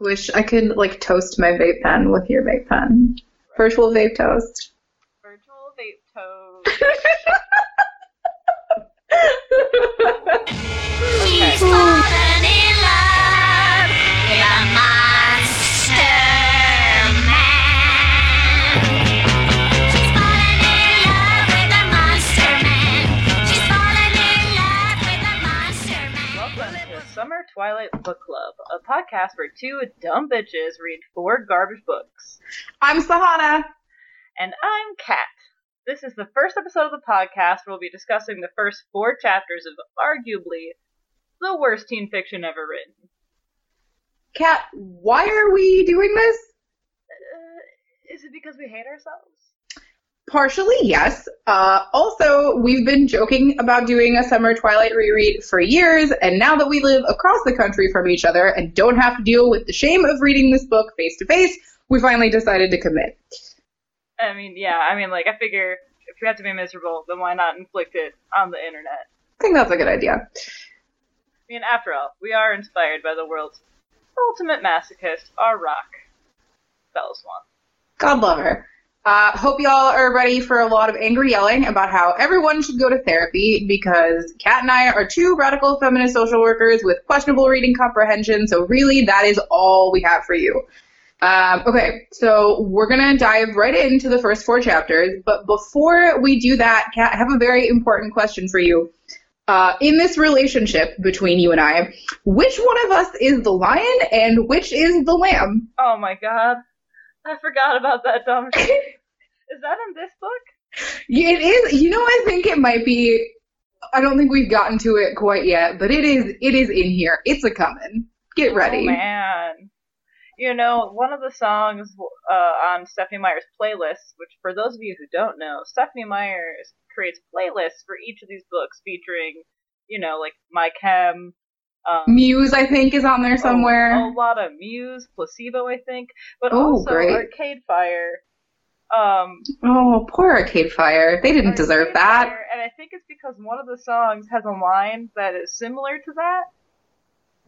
I wish I could like toast my vape pen with your vape pen. Virtual vape toast. Virtual vape toast. She's Twilight Book Club, a podcast where two dumb bitches read four garbage books. I'm Sahana. And I'm Kat. This is the first episode of the podcast where we'll be discussing the first four chapters of arguably the worst teen fiction ever written. Kat, why are we doing this? Uh, is it because we hate ourselves? Partially, yes. Uh, also, we've been joking about doing a summer Twilight reread for years, and now that we live across the country from each other and don't have to deal with the shame of reading this book face to face, we finally decided to commit. I mean, yeah, I mean, like, I figure if we have to be miserable, then why not inflict it on the internet? I think that's a good idea. I mean, after all, we are inspired by the world's ultimate masochist, our rock, Bella Swan. God love her. Uh, hope y'all are ready for a lot of angry yelling about how everyone should go to therapy because Kat and I are two radical feminist social workers with questionable reading comprehension, so really that is all we have for you. Um, okay, so we're gonna dive right into the first four chapters, but before we do that, Kat, I have a very important question for you. Uh, in this relationship between you and I, which one of us is the lion and which is the lamb? Oh my god. I forgot about that dumb shit. Is that in this book? It is. You know, I think it might be. I don't think we've gotten to it quite yet, but it is. It is in here. It's a coming. Get ready. Oh man. You know, one of the songs uh, on Stephenie Meyer's playlist, which for those of you who don't know, Stephenie Meyer creates playlists for each of these books featuring, you know, like My Chem, um, Muse, I think, is on there somewhere. a, a lot of Muse, Placebo, I think, but Oh, also great. Arcade Fire. Um, Oh, poor Arcade Fire. They didn't deserve that. Fire, and I think it's because one of the songs has a line that is similar to that,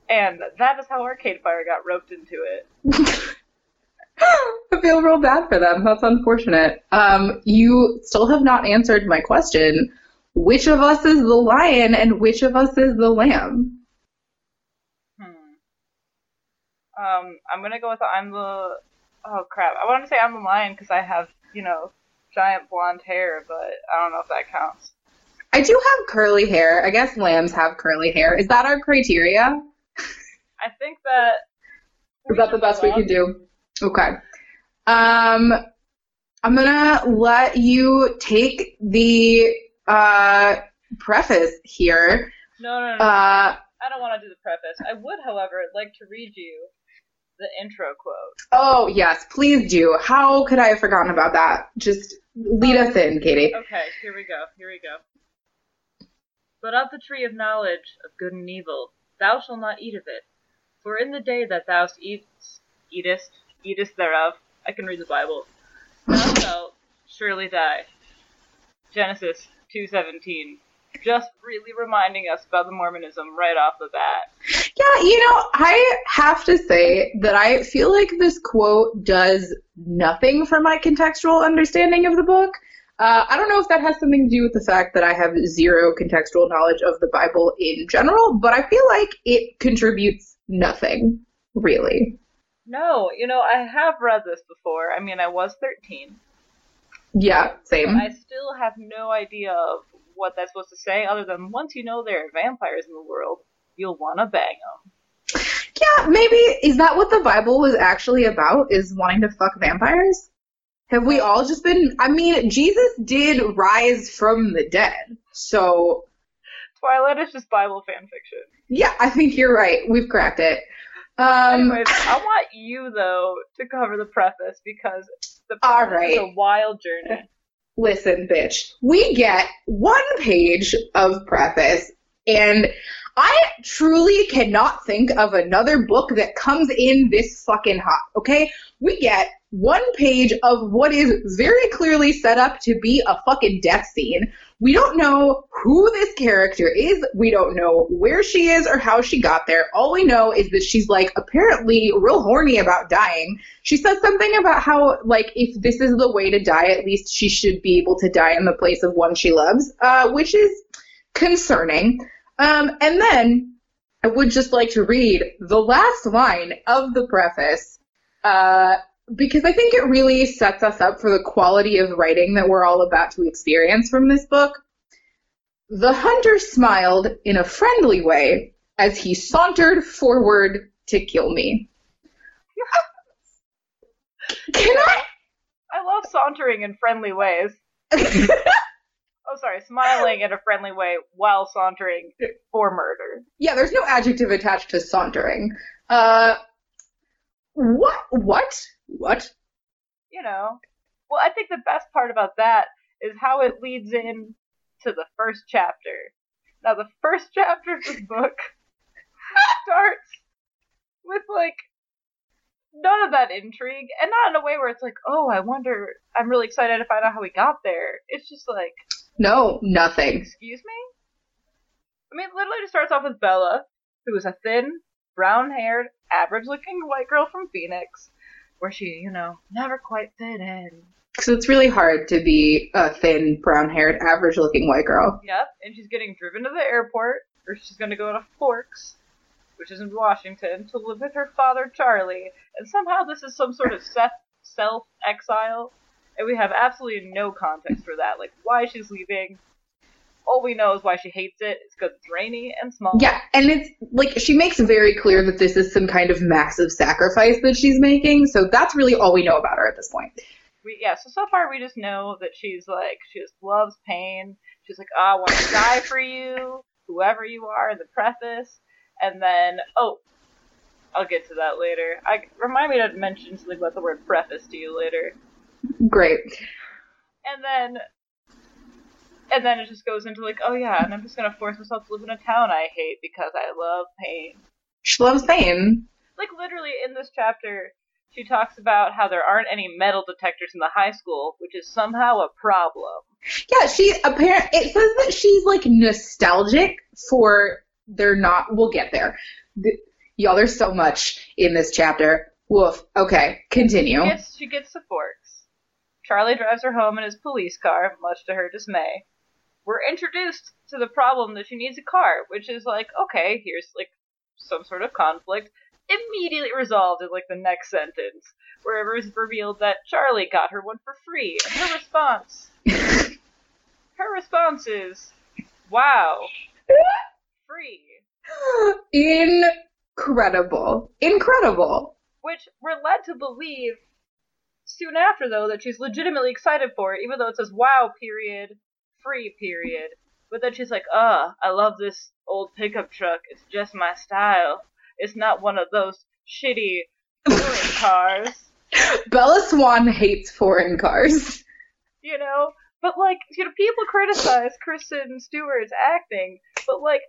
and that is how Arcade Fire got roped into it. I feel real bad for them. That's unfortunate. Um, you still have not answered my question. Which of us is the lion and which of us is the lamb? Hmm. Um, I'm gonna go with I'm the. Oh crap! I want to say I'm the lion because I have, you know, giant blonde hair, but I don't know if that counts. I do have curly hair. I guess lambs have curly hair. Is that our criteria? I think that. Is that the best we can do? Okay. Um, I'm gonna let you take the uh, preface here. No, no, no. Uh, I don't want to do the preface. I would, however, like to read you the intro quote. oh yes, please do. How could I have forgotten about that? Just lead us in, Katie. Okay, here we go. Here we go. But of the tree of knowledge of good and evil, thou shalt not eat of it. For in the day that thou eatest, eatest, eatest thereof, I can read the Bible, thou shalt surely die. Genesis 2.17. Just really reminding us about the Mormonism right off the bat. Yeah, you know, I have to say that I feel like this quote does nothing for my contextual understanding of the book. Uh, I don't know if that has something to do with the fact that I have zero contextual knowledge of the Bible in general, but I feel like it contributes nothing, really. No, you know, I have read this before. I mean, I was 13. Yeah, same. I still have no idea of what that's supposed to say, other than once you know there are vampires in the world, you'll want to bang them. Yeah, maybe is that what the Bible was actually about? Is wanting to fuck vampires? Have we all just been? I mean, Jesus did rise from the dead, so Twilight is just Bible fan fiction. yeah, I think you're right. We've cracked it. Um, Anyways, I want you though to cover the preface because the All preface is a wild journey. listen, bitch. We get one page of preface, and I truly cannot think of another book that comes in this fucking hot, okay? We get one page of what is very clearly set up to be a fucking death scene. We don't know who this character is. We don't know where she is or how she got there. All we know is that she's like apparently real horny about dying. She says something about how like if this is the way to die, at least she should be able to die in the place of one she loves, uh, which is concerning. Um, and then I would just like to read the last line of the preface uh, because I think it really sets us up for the quality of writing that we're all about to experience from this book. The hunter smiled in a friendly way as he sauntered forward to kill me. Can I? I love sauntering in friendly ways. Oh, sorry, smiling in a friendly way while sauntering for murder. yeah, there's no adjective attached to sauntering. Uh, what? What? What? You know. Well, I think the best part about that is how it leads in to the first chapter. Now, the first chapter of this book starts with like none of that intrigue, and not in a way where it's like, oh, I wonder, I'm really excited to find out how we got there. It's just like, No, nothing. excuse me? I mean, literally just starts off with Bella, who is a thin, brown haired, average looking white girl from Phoenix, where she, you know, never quite fit in. So it's really hard to be a thin, brown-haired, average-looking white girl. Yep, and she's getting driven to the airport, or she's gonna go to Forks, which is in Washington, to live with her father Charlie, and somehow this is some sort of self exile, and we have absolutely no context for that, like why she's leaving. All we know is why she hates it. It's because it's rainy and small. Yeah, and it's like she makes very clear that this is some kind of massive sacrifice that she's making. So that's really all we know about her at this point. We, yeah, so so far we just know that she's like she just loves pain. She's like, oh, I want to die for you, whoever you are in the preface, and then oh, I'll get to that later. I remind me to mention something about the word preface to you later, Great. and then and then it just goes into like, oh yeah, and I'm just gonna force myself to live in a town I hate because I love pain. She loves pain. Like literally in this chapter, she talks about how there aren't any metal detectors in the high school, which is somehow a problem. Yeah, she apparent. It says that she's like nostalgic for. They're not. We'll get there. The, y'all, there's so much in this chapter. Woof. Okay, continue. She gets, she gets to Forks. Charlie drives her home in his police car, much to her dismay. We're introduced to the problem that she needs a car, which is like, okay, here's like some sort of conflict. Immediately resolved in like the next sentence, where it was revealed that Charlie got her one for free. And her response, her response is, "Wow, free." Incredible. Incredible. which we're led to believe soon after though that she's legitimately excited for it, even though it says wow period free period. But then she's like, uh, I love this old pickup truck. It's just my style. It's not one of those shitty touring cars, Bella Swan hates foreign cars. you know. But like, you know, people criticize Kristen Stewart's acting, but like,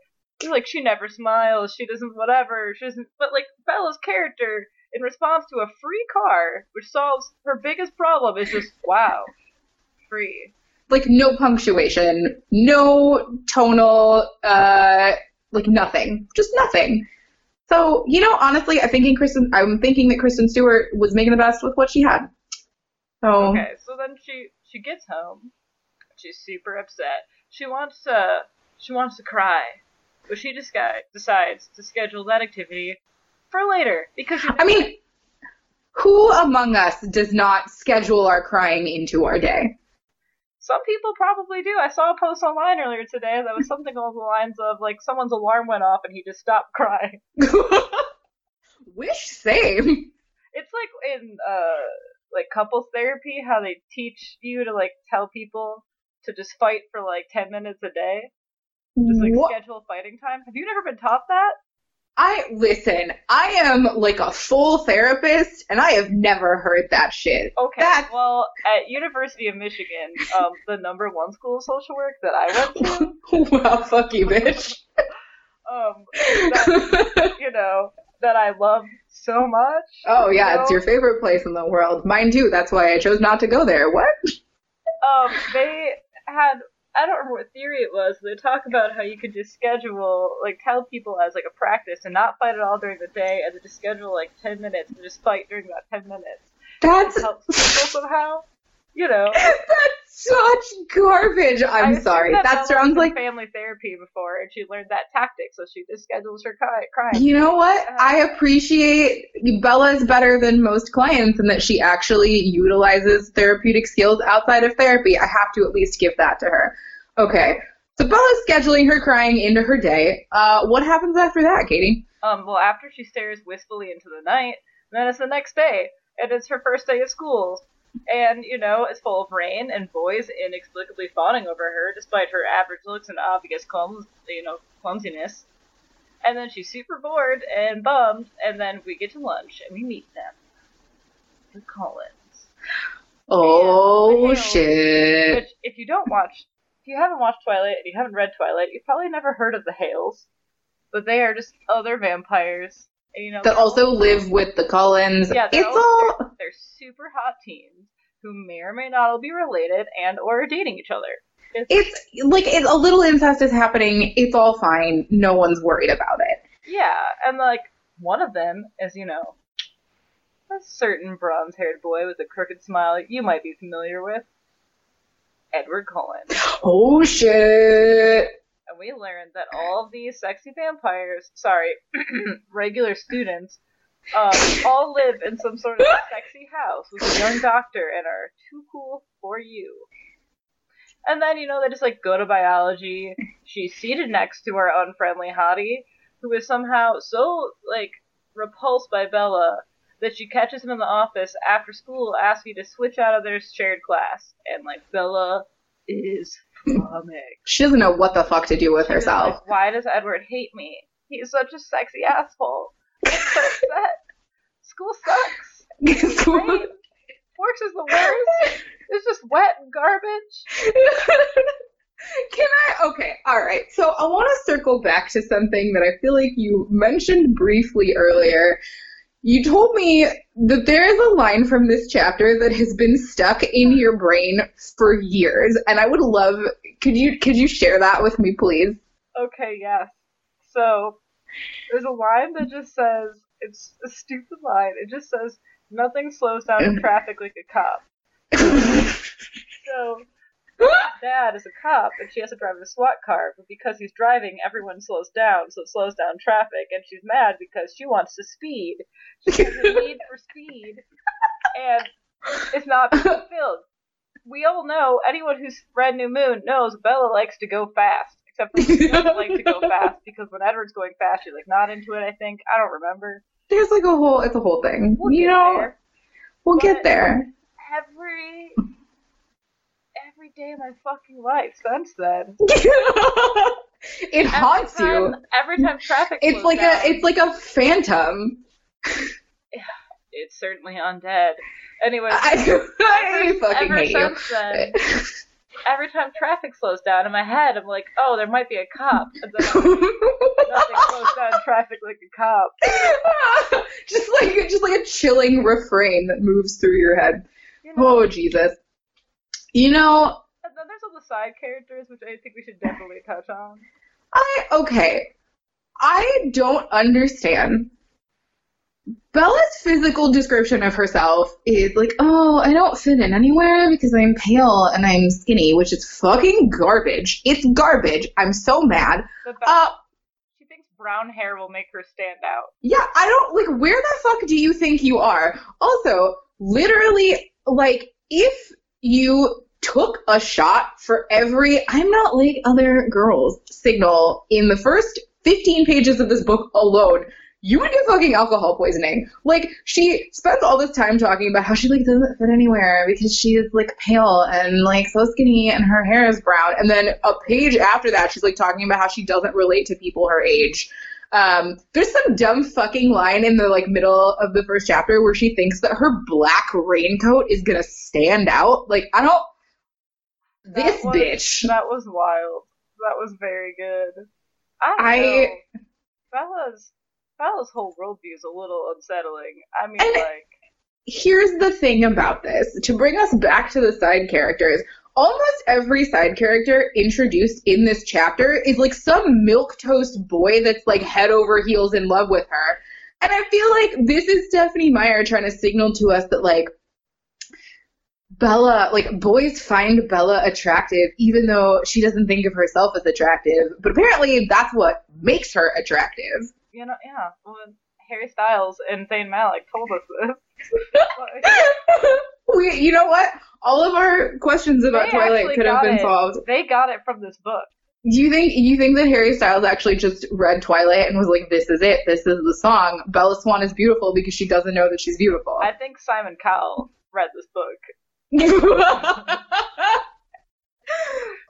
like she never smiles, she doesn't whatever, she doesn't. But like Bella's character, in response to a free car, which solves her biggest problem, is just wow, free. Like no punctuation, no tonal, uh, like nothing, just nothing. So you know, honestly, I'm thinking Kristen, I'm thinking that Kristen Stewart was making the best with what she had. So Okay, so then she she gets home. She's super upset. She wants to she wants to cry, but she just decides to schedule that activity for later because I mean, who among us does not schedule our crying into our day? some people probably do. I saw a post online earlier today that was something along the lines of like someone's alarm went off and he just stopped crying. Wish same. It's like in uh like couples therapy how they teach you to like tell people to just fight for like 10 minutes a day. Just like What? schedule fighting time. Have you never been taught that? I listen. I am like a full therapist, and I have never heard that shit. Okay. That's- Well, at University of Michigan, um, the number one school of social work that I went to, wow, fuck you, bitch. Um, that, you know, that I love so much. oh yeah, you it's your favorite place in the world. Mine too. That's why I chose not to go there. What? um, they had I don't remember what theory it was. They talk about how you could just schedule, like, tell people as like a practice and not fight at all during the day, and then just schedule like ten minutes and just fight during that ten minutes. That's helps people somehow. You know, that's such garbage. I'm sorry. seen That sounds like family therapy before, and she learned that tactic, so she just schedules her crying. You know what? I appreciate Bella is better than most clients in that she actually utilizes therapeutic skills outside of therapy. I have to at least give that to her. Okay. So Bella's scheduling her crying into her day. Uh, what happens after that, Katie? Um, well, after she stares wistfully into the night, then it's the next day, and it's her first day of school. And, you know, it's full of rain and boys inexplicably fawning over her, despite her average looks and obvious clums, you know, clumsiness. And then she's super bored and bummed, and then we get to lunch and we meet them. The Cullens. Oh Yeah. shit. Which, if you don't watch, if you haven't watched Twilight and you haven't read Twilight, you've probably never heard of the Hales. But they are just other vampires. You know, That also live with the Cullens. Yeah, they're it's all- all they're super hot teens who may or may not all be related and or dating each other. It's, it's like it's a little incest is happening. It's all fine. No one's worried about it. yeah, and like one of them is, you know, a certain bronze-haired boy with a crooked smile you might be familiar with, Edward Cullen. Oh shit. And we learned that all of these sexy vampires, sorry, regular students, um, all live in some sort of sexy house with a young doctor and are too cool for you. And then, you know, they just like go to biology. She's seated next to our unfriendly hottie, who is somehow so like repulsed by Bella that she catches him in the office after school, asking to switch out of their shared class. And like Bella is. She doesn't know what the fuck to do with herself. like, Why does Edward hate me? He's such a sexy asshole. I'm so upset. School sucks. Right? Forks is the worst. It's just wet and garbage. Can I? Okay, all right. So I want to circle back to something that I feel like you mentioned briefly earlier. You told me that there is a line from this chapter that has been stuck in your brain for years, and I would love. Could you could you share that with me, please? Okay, yes. So there's a line that just says it's a stupid line. It just says nothing slows down in traffic like a cop. So dad is a cop and she has to drive a SWAT car, but because he's driving, everyone slows down, so it slows down traffic, and she's mad because she wants to speed. She has a need for speed, and it's not being fulfilled. We all know, anyone who's read New Moon knows Bella likes to go fast, except for she doesn't like to go fast because when Edward's going fast, she's like not into it. I think I don't remember. There's like a whole. It's a whole thing. We'll you get know, there. we'll But- get there. Every every day of my fucking life since then. it haunts time, you. Every time traffic. It's like down, a. It's like a phantom. it's certainly undead. Anyway, I, I fucking ever hate you. then, every time traffic slows down in my head, I'm like, oh, there might be a cop. And then like, nothing slows down traffic like a cop. just like just like a chilling refrain that moves through your head. You know? Oh Jesus. You know, And then there's all the side characters, which I think we should definitely touch on. I okay. I don't understand. Bella's physical description of herself is like, oh, I don't fit in anywhere because I'm pale and I'm skinny, which is fucking garbage. It's garbage. I'm so mad. Uh, she thinks brown hair will make her stand out. Yeah, I don't like where the fuck do you think you are? Also, literally like if you took a shot for every I'm not like other girls signal in the first 15 pages of this book alone, you would get fucking alcohol poisoning. Like she spends all this time talking about how she like doesn't fit anywhere because she's like pale and like so skinny and her hair is brown and then a page after that she's like talking about how she doesn't relate to people her age. Um, there's some dumb fucking line in the like middle of the first chapter where she thinks that her black raincoat is gonna stand out. Like I don't. This was- bitch. That was wild. That was very good. I I-. Bella's Bella's whole worldview is a little unsettling. I mean, like, here's the thing about this to bring us back to the side characters almost every side character introduced in this chapter is like some milk toast boy that's like head over heels in love with her and i feel like this is stephenie meyer trying to signal to us that like Bella, like boys find Bella attractive even though she doesn't think of herself as attractive, but apparently that's what makes her attractive. you know, yeah. Well, Harry Styles and Zayn Malik told us this. We, you know what? All of our questions about They Twilight could have been it. solved. they got it from this book. Do you think you think that Harry Styles actually just read Twilight and was like, "This is it. This is the song. Bella Swan is beautiful because she doesn't know that she's beautiful." I think Simon Cowell read this book.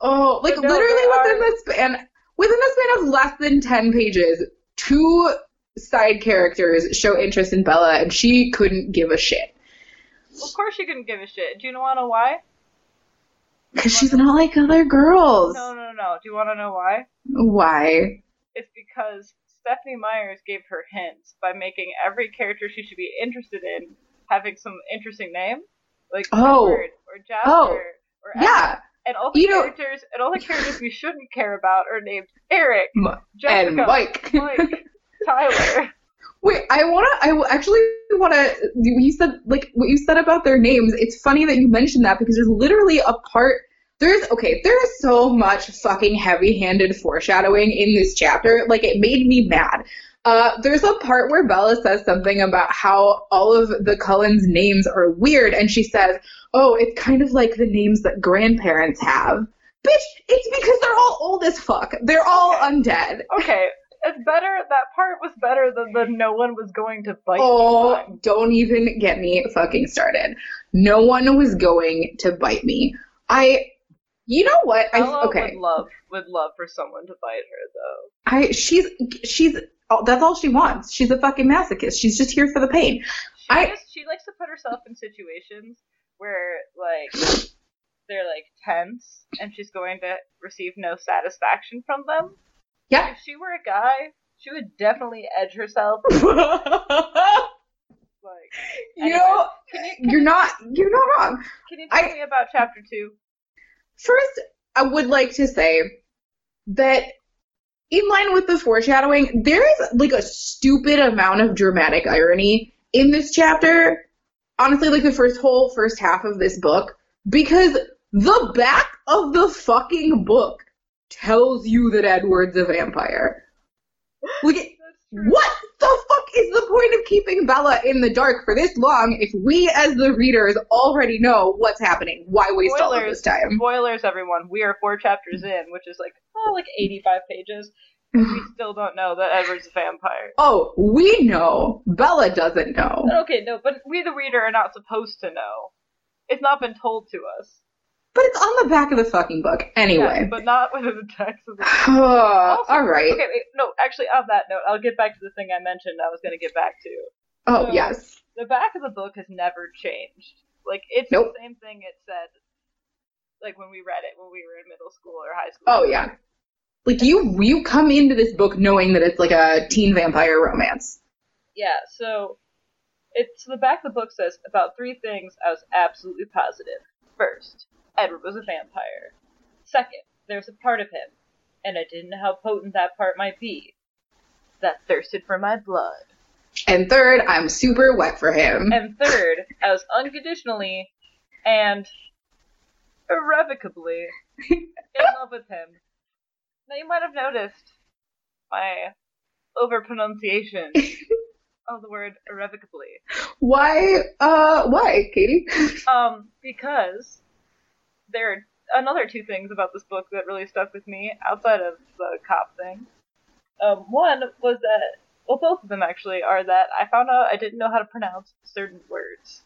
oh, like no, literally within are- the span within the span of less than ten pages, two side characters show interest in Bella, and she couldn't give a shit Of course, she couldn't give a shit. Do you want to know why? because she's not like other girls. No, no, no. Do you want to know why? Why? It's because Stephenie Meyers gave her hints by making every character she should be interested in having some interesting name, like Oh. Edward or Jasper Oh. or Yeah, and all the You know- characters and all the characters we shouldn't care about are named Eric, M- Jessica, and Mike. Mike, Tyler. Wait, I wanna. I actually wanna. You said like what you said about their names. It's funny that you mentioned that because there's literally a part. There's okay. There is so much fucking heavy-handed foreshadowing in this chapter. Like it made me mad. Uh, there's a part where Bella says something about how all of the Cullens' names are weird, and she says, "Oh, it's kind of like the names that grandparents have." Bitch, it's because they're all old as fuck. They're all Okay. undead. Okay, it's better. That part was better than the no one was going to bite me Oh, line. don't even get me fucking started. No one was going to bite me. I, you know what? I Bella okay. would love would love for someone to bite her though. I she's she's oh, that's all she wants. She's a fucking masochist. She's just here for the pain. She I- just, she likes to put herself in situations where like they're like tense and she's going to receive no satisfaction from them. Yeah. If she were a guy, she would definitely edge herself. Like, you know, can you you're not you're not wrong. can you tell I- me about chapter two? First, I would like to say that in line with the foreshadowing, there is like a stupid amount of dramatic irony in this chapter. Honestly, like the first whole first half of this book, because the back of the fucking book tells you that Edward's a vampire. Like. What the fuck is the point of keeping Bella in the dark for this long if we as the readers already know what's happening? Why waste all of this time? Spoilers, everyone. We are four chapters in, which is like oh, like eighty-five pages. We still don't know that Edward's a vampire. Oh, we know. Bella doesn't know. Okay, no, but we, the reader, are not supposed to know. It's not been told to us. But it's on the back of the fucking book. Yeah, Anyway. but not within the text of the Also, all right. Okay, wait, no, actually, on that note, I'll get back to the thing I mentioned I was going to get back to. Oh, so- yes. The back of the book has never changed. Like, it's Nope. the same thing it said, like, when we read it when we were in middle school or high school. Oh, yeah. Like you you come into this book knowing that it's like a teen vampire romance. Yeah, so it's the back of the book says about three things I was absolutely positive. First, Edward was a vampire. Second, there's a part of him, and I didn't know how potent that part might be, that thirsted for my blood. And third, I'm super wet for him. And third, I was unconditionally and irrevocably in love with him. Now you might have noticed my overpronunciation of the word irrevocably. Why uh why, Katie? Um, because there are another two things about this book that really stuck with me outside of the cop thing. Um, one was that, well, both of them actually are that I found out I didn't know how to pronounce certain words.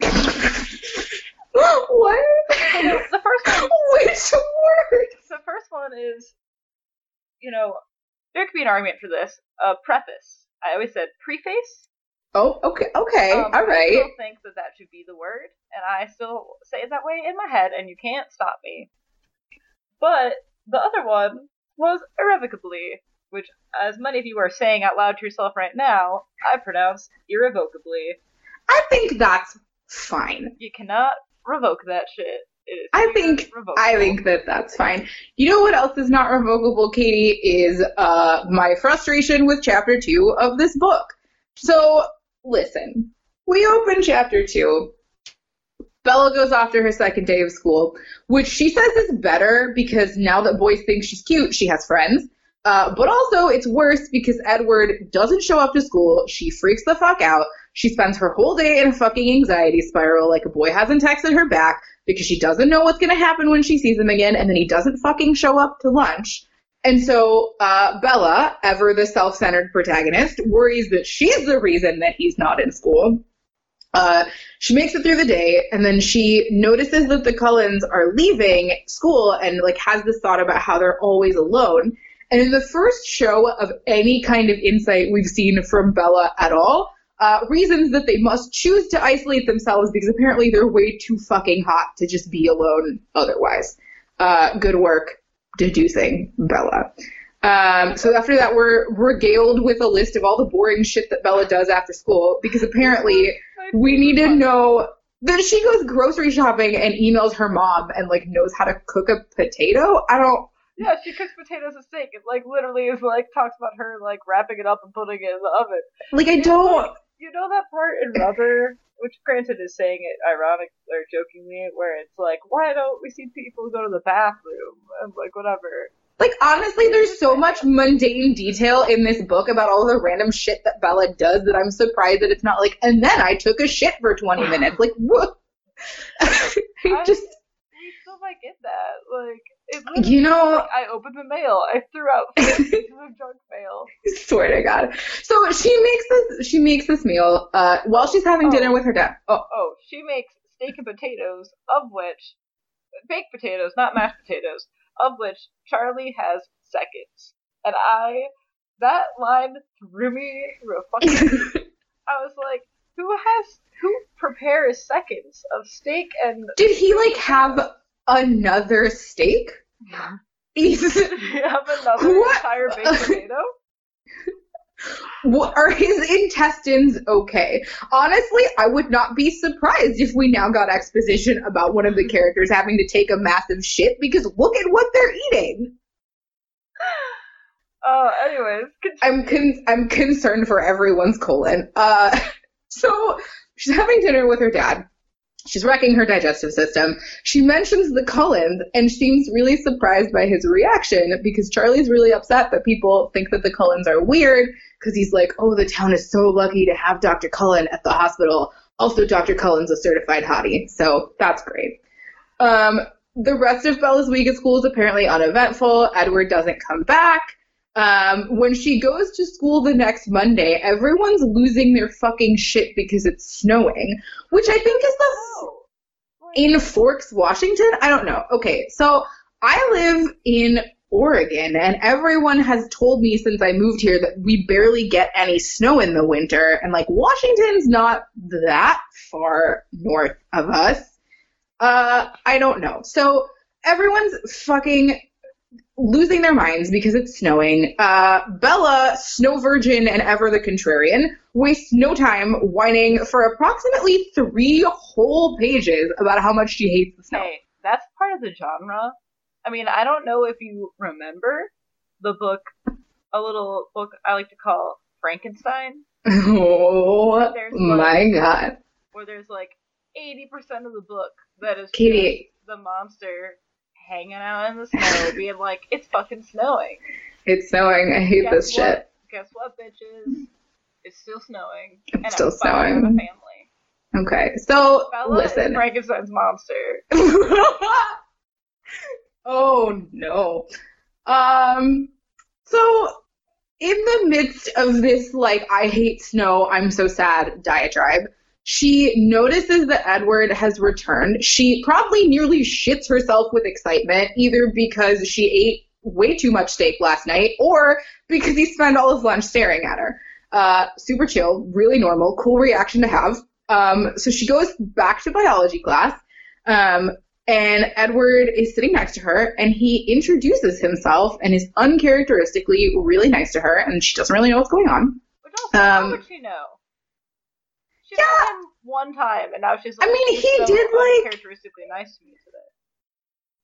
what? The first one, Which word? the first one is, you know, there could be an argument for this. A preface. I always said preface. Oh, okay, okay, Um, all I still think that that should be the word, and I still say it that way in my head, and you can't stop me. But the other one was irrevocably, which, as many of you are saying out loud to yourself right now, I pronounce irrevocably. I think that's fine. You cannot revoke that shit. I think irrevocable. I think that that's fine. You know what else is not revocable, Katie? Is uh my frustration with chapter two of this book. So listen, we open chapter two. Bella goes off to her second day of school, which she says is better because now that boys think she's cute, she has friends. Uh, but also, it's worse because Edward doesn't show up to school. She freaks the fuck out. She spends her whole day in a fucking anxiety spiral, like a boy hasn't texted her back because she doesn't know what's gonna happen when she sees him again, and then he doesn't fucking show up to lunch. And so uh, Bella, ever the self-centered protagonist, worries that she's the reason that he's not in school. Uh, she makes it through the day, and then she notices that the Cullens are leaving school, and like has this thought about how they're always alone. And in the first show of any kind of insight we've seen from Bella at all, uh, reasons that they must choose to isolate themselves because apparently they're way too fucking hot to just be alone otherwise. Uh, good work deducing Bella. Um, so after that, we're regaled with a list of all the boring shit that Bella does after school because apparently we need to know that she goes grocery shopping and emails her mom and like knows how to cook a potato. I don't. Yeah, she cooks potatoes and steak. It like literally is like talks about her like wrapping it up and putting it in the oven. Like I don't. You know that part in Rubber, which granted is saying it ironically or jokingly, where it's like, why don't we see people go to the bathroom and like whatever. Like honestly, there's so much mundane detail in this book about all the random shit that Bella does that I'm surprised that it's not like. And then I took a shit for 20 minutes. Like what? I I- just We still might get that. Like you know. like, I opened the mail. I threw out pieces of junk mail. Swear to God. So she makes this. She makes this meal uh, while she's having Oh. dinner with her dad. Oh, Oh, she makes steak and potatoes, of which baked potatoes, not mashed potatoes, of which Charlie has seconds. And I that line threw me through a fucking I was like, who has who prepares seconds of steak and did he like have another steak? He's, you have another What? entire baked potato? what, are his intestines okay? Honestly, I would not be surprised if we now got exposition about one of the characters having to take a massive shit because look at what they're eating. Uh anyways, continue. I'm con- I'm concerned for everyone's colon. Uh, so she's having dinner with her dad. She's wrecking her digestive system. She mentions the Cullens and seems really surprised by his reaction because Charlie's really upset that people think that the Cullens are weird because he's like, oh, the town is so lucky to have Dr. Cullen at the hospital. Also, Dr. Cullen's a certified hottie, so that's great. Um, the rest of Bella's week at school is apparently uneventful. Edward doesn't come back. Um, when she goes to school the next Monday, everyone's losing their fucking shit because it's snowing, which I think is the Oh. in Forks, Washington. I don't know. Okay, so I live in Oregon, and everyone has told me since I moved here that we barely get any snow in the winter, and like Washington's not that far north of us. Uh, I don't know. So everyone's fucking losing their minds because it's snowing. Uh, Bella, snow virgin and ever the contrarian, wastes no time whining for approximately three whole pages about how much she hates the snow. Hey, that's part of the genre. I mean, I don't know if you remember the book, a little book I like to call Frankenstein, Oh my god. where there's like 80% of the book that is Katie, the monster hanging out in the snow, being like, it's fucking snowing. it's snowing. I hate Guess this what? shit. Guess what, bitches? It's still snowing. and It's still I'm with snowing. family. Okay, so Bella is listen. Frankenstein's monster. oh no. Um so in the midst of this like I hate snow, I'm so sad diatribe, she notices that Edward has returned. She probably nearly shits herself with excitement either because she ate way too much steak last night or because he spent all his lunch staring at her. Uh, super chill, really normal, cool reaction to have. Um, so she goes back to biology class. Um, and Edward is sitting next to her, and he introduces himself and is uncharacteristically really nice to her, and she doesn't really know what's going on. Which also, how Um, would she know? She Yeah. him one time, and now she's Like, I mean, he so did, like- uncharacteristically nice to me today.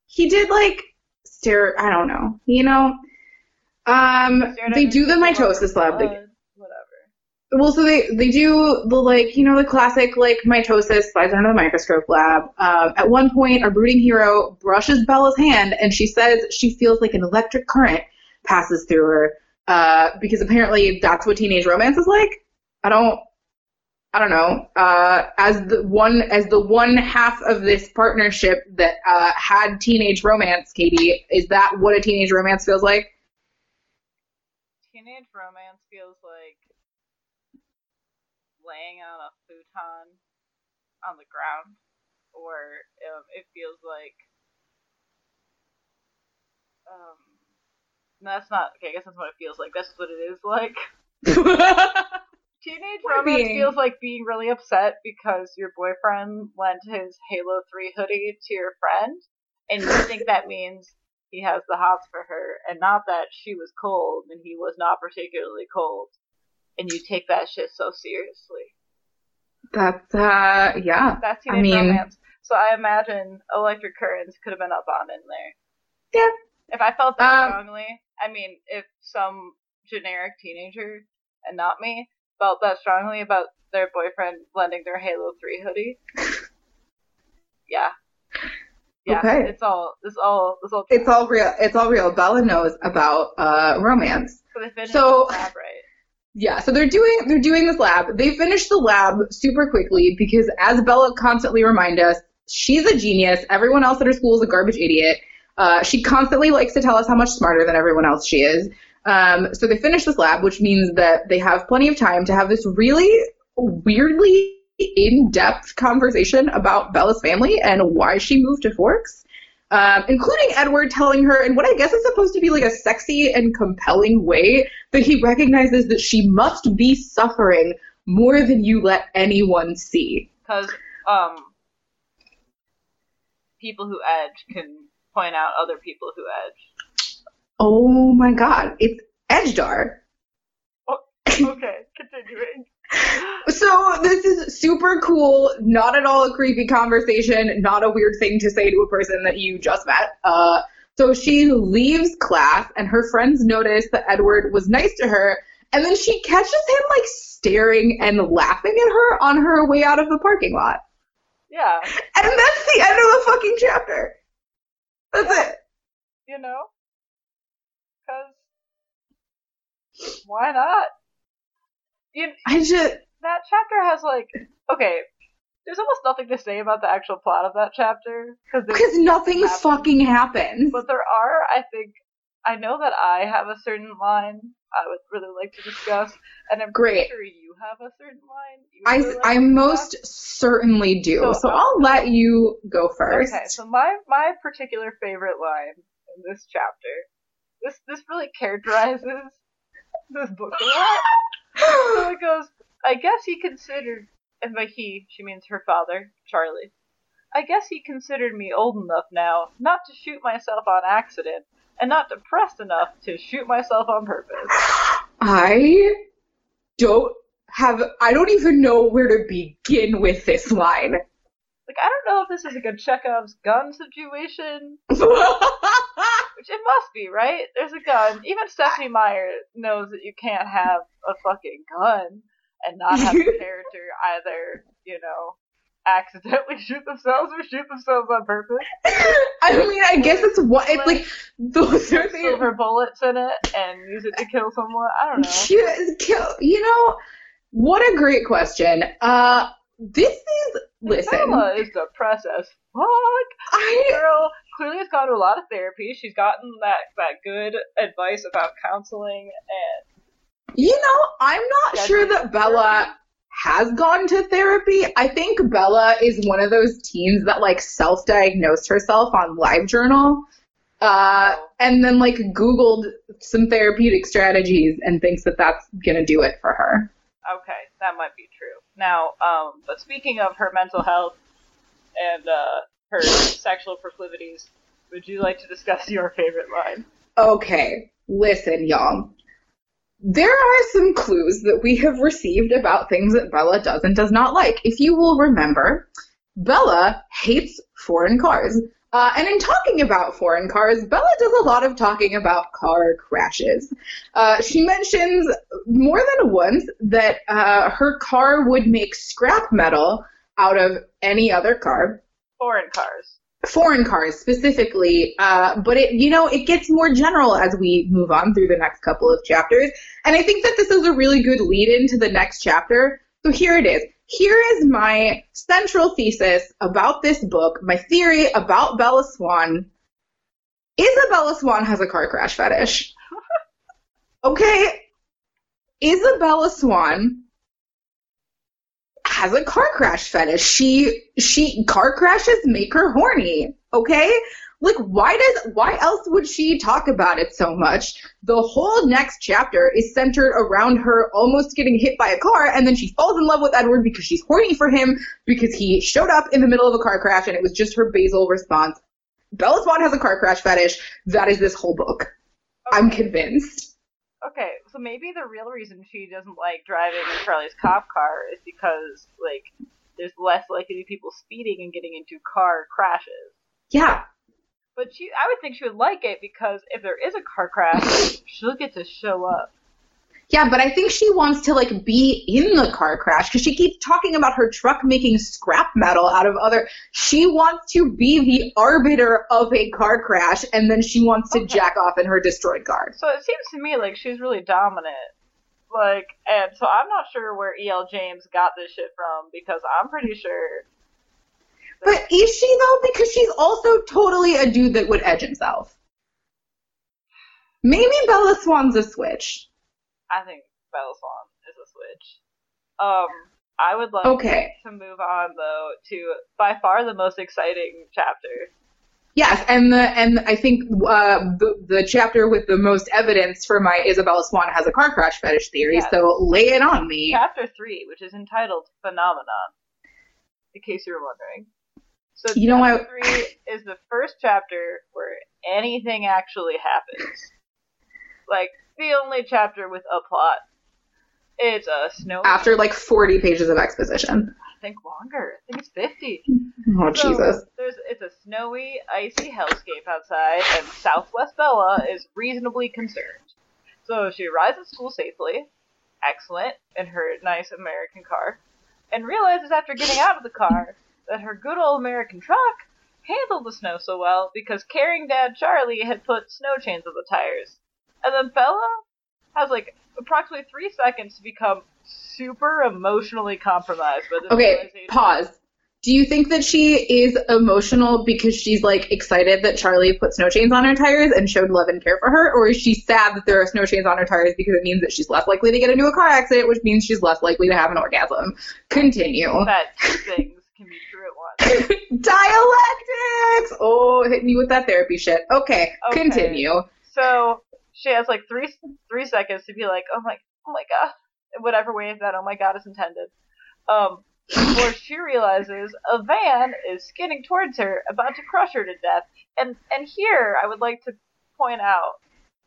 He did like stare. I don't know. You know. Um, they do the sister while her mitosis lab. Blood, Whatever. well, so they they do the like you know the classic like mitosis slides under the microscope lab. Um, at one point, our brooding hero brushes Bella's hand, and she says she feels like an electric current passes through her. Uh, because apparently that's what teenage romance is like. I don't. I don't know. Uh, as the one as the one half of this partnership that uh, had teenage romance, Katie, is that what a teenage romance feels like? Teenage romance feels like laying on a futon on the ground, or um, it feels like um. no, That's not okay. I guess that's what it feels like. That's what it is like. Teenage romance feels like being really upset because your boyfriend lent his Halo 3 hoodie to your friend, and you think that means he has the hots for her, and not that she was cold and he was not particularly cold, and you take that shit so seriously. That's uh yeah. That's I teenage mean- romance. So I imagine electric currents could have been up on in there. Yeah. If I felt that Um, strongly, I mean, if some generic teenager and not me felt that strongly about their boyfriend lending their Halo 3 hoodie, yeah. Yeah, Okay. it's all, it's all, it's all. It's all real. It's all real. Bella knows about uh romance. So so- the lab, right? Yeah, so they're doing they're doing this lab. They finish the lab super quickly because as Bella constantly remind us, she's a genius. Everyone else at her school is a garbage idiot. Uh, she constantly likes to tell us how much smarter than everyone else she is. Um, so they finish this lab, which means that they have plenty of time to have this really weirdly in-depth conversation about Bella's family and why she moved to Forks. Um, including Edward telling her in what I guess is supposed to be like a sexy and compelling way that he recognizes that she must be suffering more than you let anyone see. Because um, people who edge can point out other people who edge. Oh my god, it's Edgedar. Okay, continuing. So this is super cool, not at all a creepy conversation, not a weird thing to say to a person that you just met. Uh, so she leaves class, and her friends notice that Edward was nice to her, and then she catches him like staring and laughing at her on her way out of the parking lot. Yeah, And that's the end of the fucking chapter. That's it. you know? Because why not? You, I just that chapter has like okay. There's almost nothing to say about the actual plot of that chapter because nothing happens. fucking happens. But there are, I think, I know that I have a certain line I would really like to discuss, and I'm Great. pretty sure you have a certain line. I, really like I most certainly do. So, So, uh, I'll let you go first. Okay, so my my particular favorite line in this chapter, this this really characterizes this book a lot. So it goes, I guess he considered, and by he she means her father, Charlie. I guess he considered me old enough now not to shoot myself on accident, and not depressed enough to shoot myself on purpose. I don't have. I don't even know where to begin with this line. Like I don't know if this is like a Chekhov's gun situation, which it must be, right? There's a gun. Even Stephenie Meyer knows that you can't have a fucking gun and not have a character either, you know, accidentally shoot themselves or shoot themselves on purpose. I mean, I guess it's what it's like. Those are the silver bullets in it and use it to kill someone. I don't know. Ki- kill. You know, what a great question. Uh, this is listen. Bella is depressed as fuck. I Girl clearly has gone to a lot of therapy. She's gotten that that good advice about counseling and You know, I'm not sure that Bella has gone to therapy. I think Bella is one of those teens that like self-diagnosed herself on LiveJournal, uh, Oh. and then like Googled some therapeutic strategies and thinks that that's gonna do it for her. Okay, that might be true. Now, um, but speaking of her mental health and uh, her sexual proclivities, would you like to discuss your favorite line? Okay, listen, y'all. There are some clues that we have received about things that Bella does and does not like. If you will remember, Bella hates foreign cars. Uh, and in talking about foreign cars, Bella does a lot of talking about car crashes. Uh, she mentions more than once that uh, her car would make scrap metal out of any other car Foreign cars. foreign cars specifically, uh, but it you know it gets more general as we move on through the next couple of chapters, and I think that this is a really good lead into the next chapter. So here it is. Here is my central thesis about this book, my theory about Bella Swan. Isabella Swan has a car crash fetish. Okay, Isabella Swan has a car crash fetish. She she car crashes make her horny. Okay? Like why does why else would she talk about it so much? The whole next chapter is centered around her almost getting hit by a car and then she falls in love with Edward because she's horny for him because he showed up in the middle of a car crash and it was just her basal response. Bella Swan has a car crash fetish. That is this whole book. I'm convinced. Okay, so maybe the real reason she doesn't like driving in Charlie's cop car is because, like, there's less likely to be people speeding and getting into car crashes. Yeah. But she, I would think she would like it because if there is a car crash, she'll get to show up. Yeah, but I think she wants to like be in the car crash because she keeps talking about her truck making scrap metal out of other. She wants to be the arbiter of a car crash, and then she wants to Okay. jack off in her destroyed car. So it seems to me like she's really dominant. Like, and so I'm not sure where E.L. James got this shit from because I'm pretty sure. But is she though? Because she's also totally a dude that would edge himself. Maybe Bella Swan's a switch. I think Bella Swan is a switch. Um, I would love Okay. to move on though to by far the most exciting chapter. Yes, and the and I think uh, the the chapter with the most evidence for my Isabella Swan has a car crash fetish theory. Yes. So lay it on me. Chapter three, which is entitled Phenomenon, in case you were wondering. So You know chapter three is the first chapter where anything actually happens. Like the only chapter with a plot. It's a snow. After like 40 pages of exposition. I think longer. I think it's fifty. Oh So, Jesus. There's it's a snowy, icy hellscape outside, and Southwest Bella is reasonably concerned. So she arrives at school safely, excellent, in her nice American car, and realizes after getting out of the car that her good old American truck handled the snow so well because caring dad Charlie had put snow chains on the tires. And then Bella has like approximately three seconds to become super emotionally compromised Okay, pause. Do you think that she is emotional because she's like excited that Charlie put snow chains on her tires and showed love and care for her? Or is she sad that there are snow chains on her tires because it means that she's less likely to get into a car accident, which means she's less likely to have an orgasm? Continue. that things can be true at once. Dialectics! Oh, hitting you with that therapy shit. Okay, Okay. continue. So she has like three three seconds to be like, oh my, oh my god, in whatever way that oh my god is intended. Um, before she realizes a van is skidding towards her, about to crush her to death. And and here I would like to point out,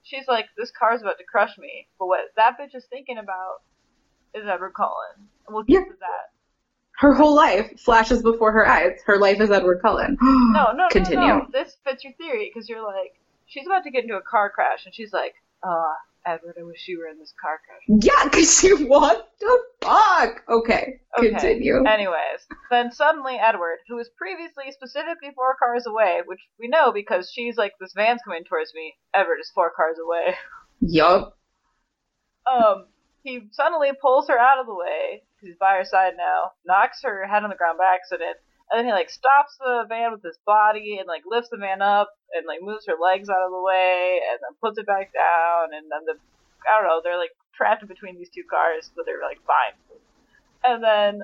she's like, this car's about to crush me. But what that bitch is thinking about is Edward Cullen, and we'll get Yeah. to that. Her whole life flashes before her eyes. Her life is Edward Cullen. No, no, Continue. no, no. This fits your theory because you're like, she's about to get into a car crash, and she's like, uh, Edward, I wish you were in this car crash. Yeah, because she what the fuck? Okay, Okay. continue. Anyways, then suddenly Edward, who was previously specifically four cars away, which we know because she's like, this van's coming towards me. Edward is four cars away. Yup. Um, he suddenly pulls her out of the way, he's by her side now, knocks her head on the ground by accident, and then he like stops the van with his body and like lifts the van up and like moves her legs out of the way and then puts it back down and then the I don't know, they're like trapped between these two cars, but they're like fine. And then,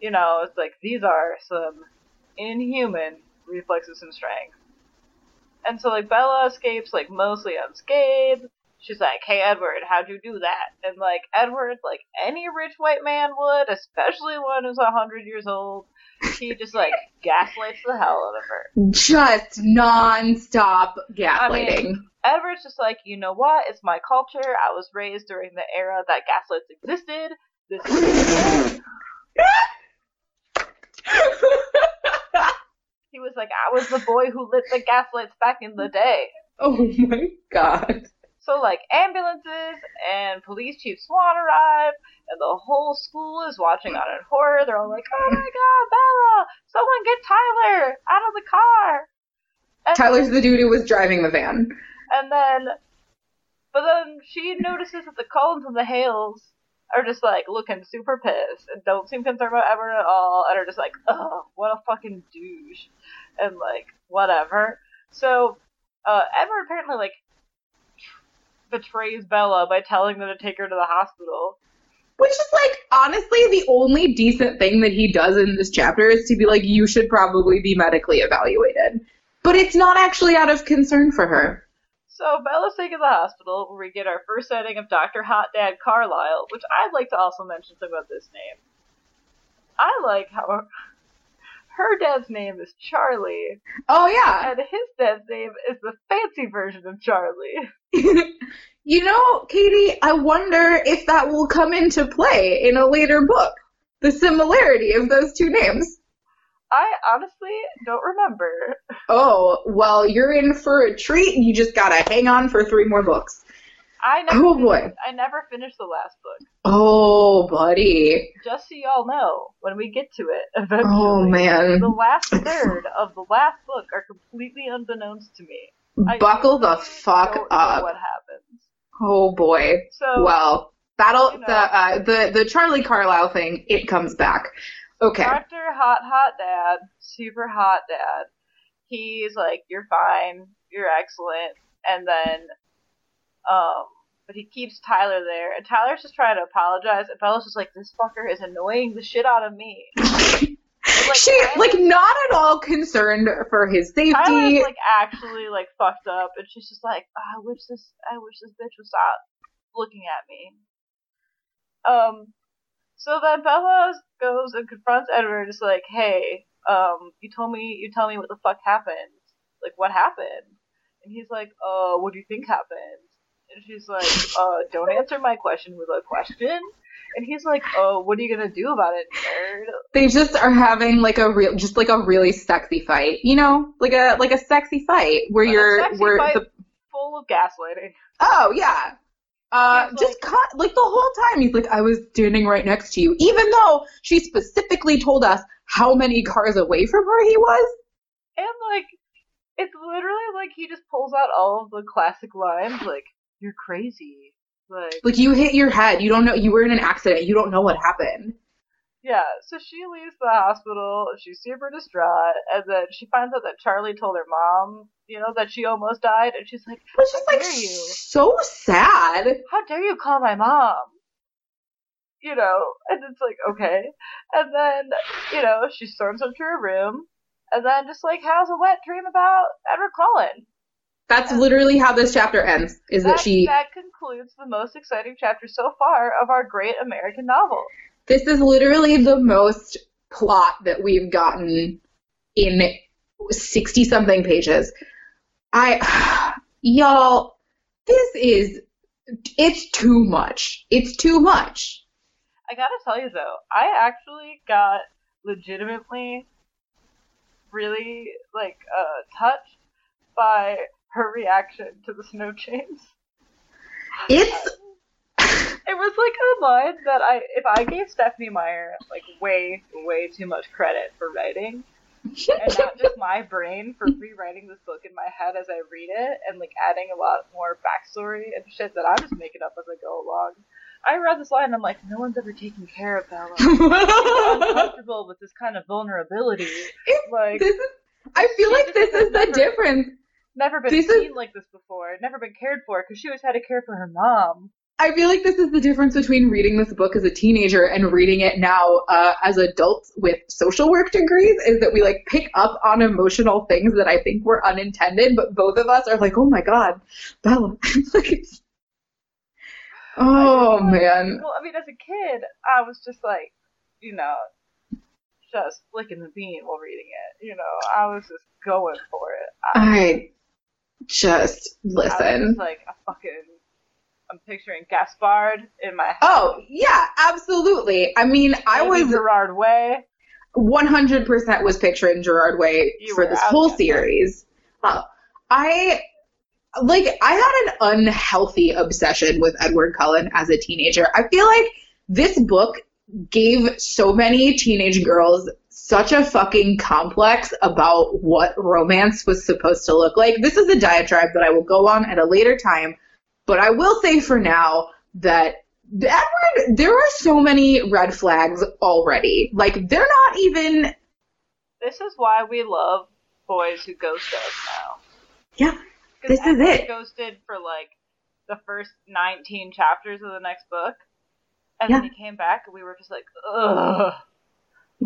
you know, it's like these are some inhuman reflexes and strength. And so like Bella escapes like mostly unscathed. she's like, "Hey Edward, how'd you do that?" And like Edward, like any rich white man would, especially one who's a hundred years old, he just like gaslights the hell out of her. Just non-stop gaslighting. Edward's just like, you know what? It's my culture. I was raised during the era that gaslights existed. This is he was like, I was the boy who lit the gaslights back in the day. oh my god. So like ambulances and police chief Swan arrive, and the whole school is watching on in horror. They're all like, "Oh my God, Bella! Someone get Tyler out of the car!" And Tyler's the dude who was driving the van. and then, but then she notices that the Cullens and the Hales are just like looking super pissed and don't seem concerned about Edward at all, and are just like, "Oh, what a fucking douche," and like whatever. So uh, Edward apparently like betrays Bella by telling them to take her to the hospital. Which is like honestly the only decent thing that he does in this chapter is to be like, you should probably be medically evaluated. But it's not actually out of concern for her. So Bella's taken to the hospital where we get our first sighting of Dr. Hot Dad Carlisle, which I'd like to also mention something about this name. I like how her dad's name is Charlie, Oh yeah. and his dad's name is the fancy version of Charlie. you know, Katie, I wonder if that will come into play in a later book. The similarity of those two names. I honestly don't remember. Oh, well, you're in for a treat. You just gotta hang on for three more books. I never Oh, boy. I never finished the last book. Oh, buddy. Just so y'all know, when we get to it eventually. Oh, man. The last third of the last book are completely unbeknownst to me. I Buckle the fuck up. what happens. Oh, boy. So Well, that'll You know. the uh, the the Charlie Carlisle thing. It comes back. Okay. Dr. Hot Hot Dad, super hot dad, he's like, You're fine, you're excellent and then um but he keeps Tyler there and Tyler's just trying to apologize and Bella's just like, This fucker is annoying the shit out of me. like, she Tyler- like not at all concerned for his safety. Tyler's like actually like fucked up and she's just like, "Oh, I wish this I wish this bitch would stop looking at me. Um so then Bella goes and confronts Edward just like, Hey, um, you told me you tell me what the fuck happened. Like what happened? And he's like, Uh, what do you think happened? And she's like, Uh, don't answer my question with a question. And he's like, Oh, what are you gonna do about it, nerd? they just are having like a real, just like a really sexy fight. You know, like a like a sexy fight where A you're where the Full of gaslighting. oh yeah. Uh, Yeah, just cut like the whole time. He's like, I was standing right next to you, even though she specifically told us how many cars away from her he was. And like, it's literally like he just pulls out all of the classic lines, like "You're crazy," like Like you hit your head. You don't know. You were in an accident. You don't know what happened. yeah. So she leaves the hospital. She's super distraught, and then she finds out that Charlie told her mom, you know, that she almost died, and she's like, Which is How like dare you? so sad. "How dare you call my mom?" You know, and it's like okay, and then you know she storms up to her room, and then just like has a wet dream about Edward Cullen. That's literally how this chapter ends. Is that that, she? that concludes the most exciting chapter so far of our great American novel. This is literally the most plot that we've gotten in 60 something pages. I, y'all, this is, it's too much. It's too much. I gotta tell you though, I actually got legitimately really like uh touched by her reaction to the snow chains. It's, It was like a line that I if I gave Stephenie Meyer like way, way too much credit for writing and not just my brain for rewriting this book in my head as I read it and like adding a lot more backstory and shit that I'm just making up as I go along. I read this line and I'm like, no one's ever taken care of Bella. I'm uncomfortable with this kind of vulnerability. Like this is, I feel like this is the difference. Never been this is- seen like this before, never been cared for because she always had to care for her mom. I feel like this is the difference between reading this book as a teenager and reading it now uh, as adults with social work degrees. Is that we like pick up on emotional things that I think were unintended, but both of us are like, "Oh my god, Bella!" like, Oh I man. Well, I mean, as a kid, I was just like, you know, just flicking the bean while reading it. You know, I was just going for it. I just listen. like a fucking. I'm picturing Gaspard in my head. Oh, yeah, absolutely. I mean, I Maybe was Gerard Way. 100% was picturing Gerard Way You for this whole there. series. Uh, I like I had an unhealthy obsession with Edward Cullen as a teenager. I feel like this book gave so many teenage girls such a fucking complex about what romance was supposed to look like. This is a diatribe that I will go on at a later time, but I will say for now that Edward, there are so many red flags already. Like they're not even This is why we love boys who ghost us now. Yeah, this is it. Ghosted for like the first 19 chapters of the next book, and then he came back, and we were just like, ugh.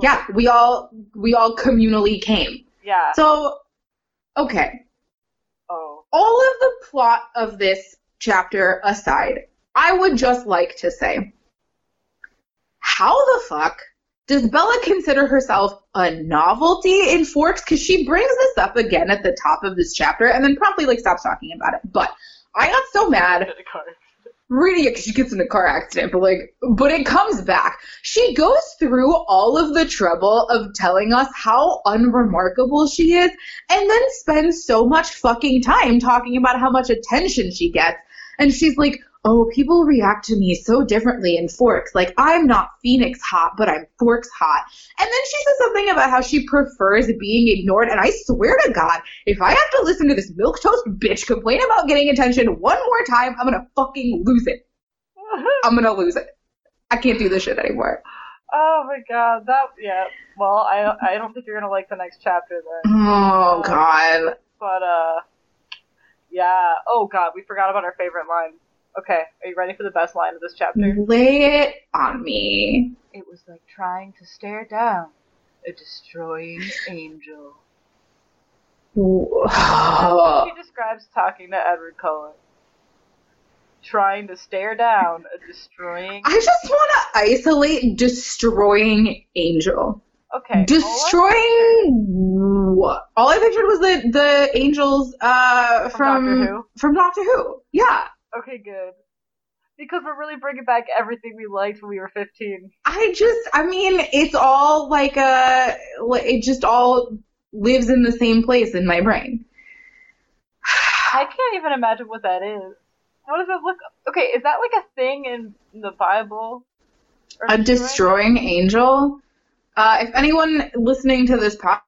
Yeah, we all we all communally came. Yeah. So okay, oh. all of the plot of this chapter aside, I would just like to say how the fuck does Bella consider herself a novelty in Forks? Because she brings this up again at the top of this chapter and then promptly like stops talking about it. But I got so mad Because she gets in a car accident, but like, but it comes back. She goes through all of the trouble of telling us how unremarkable she is, and then spends so much fucking time talking about how much attention she gets. And she's like, oh, people react to me so differently in Forks. Like, I'm not Phoenix hot, but I'm Forks hot. And then she says something about how she prefers being ignored. And I swear to God, if I have to listen to this milquetoast bitch complain about getting attention one more time, I'm gonna fucking lose it. I'm gonna lose it. I can't do this shit anymore. oh my god, that yeah. Well, I I don't think you're gonna like the next chapter then. Oh God. But uh, yeah. Oh god, we forgot about our favorite line. Okay, are you ready for the best line of this chapter? Lay it on me. It was like trying to stare down a destroying angel. Ooh. She describes talking to Edward Cullen. Trying to stare down a destroying. I just want to isolate destroying angel. Okay. Destroying what? All I pictured was the the angels uh, From from Doctor Who? from Doctor Who. Yeah. Okay, good. Because we're really bringing back everything we liked when we were 15. I just, I mean, it's all like a, it just all lives in the same place in my brain. I can't even imagine what that is. What does it look? Okay, is that like a thing in the Bible? A destroying angel. Uh, if anyone listening to this podcast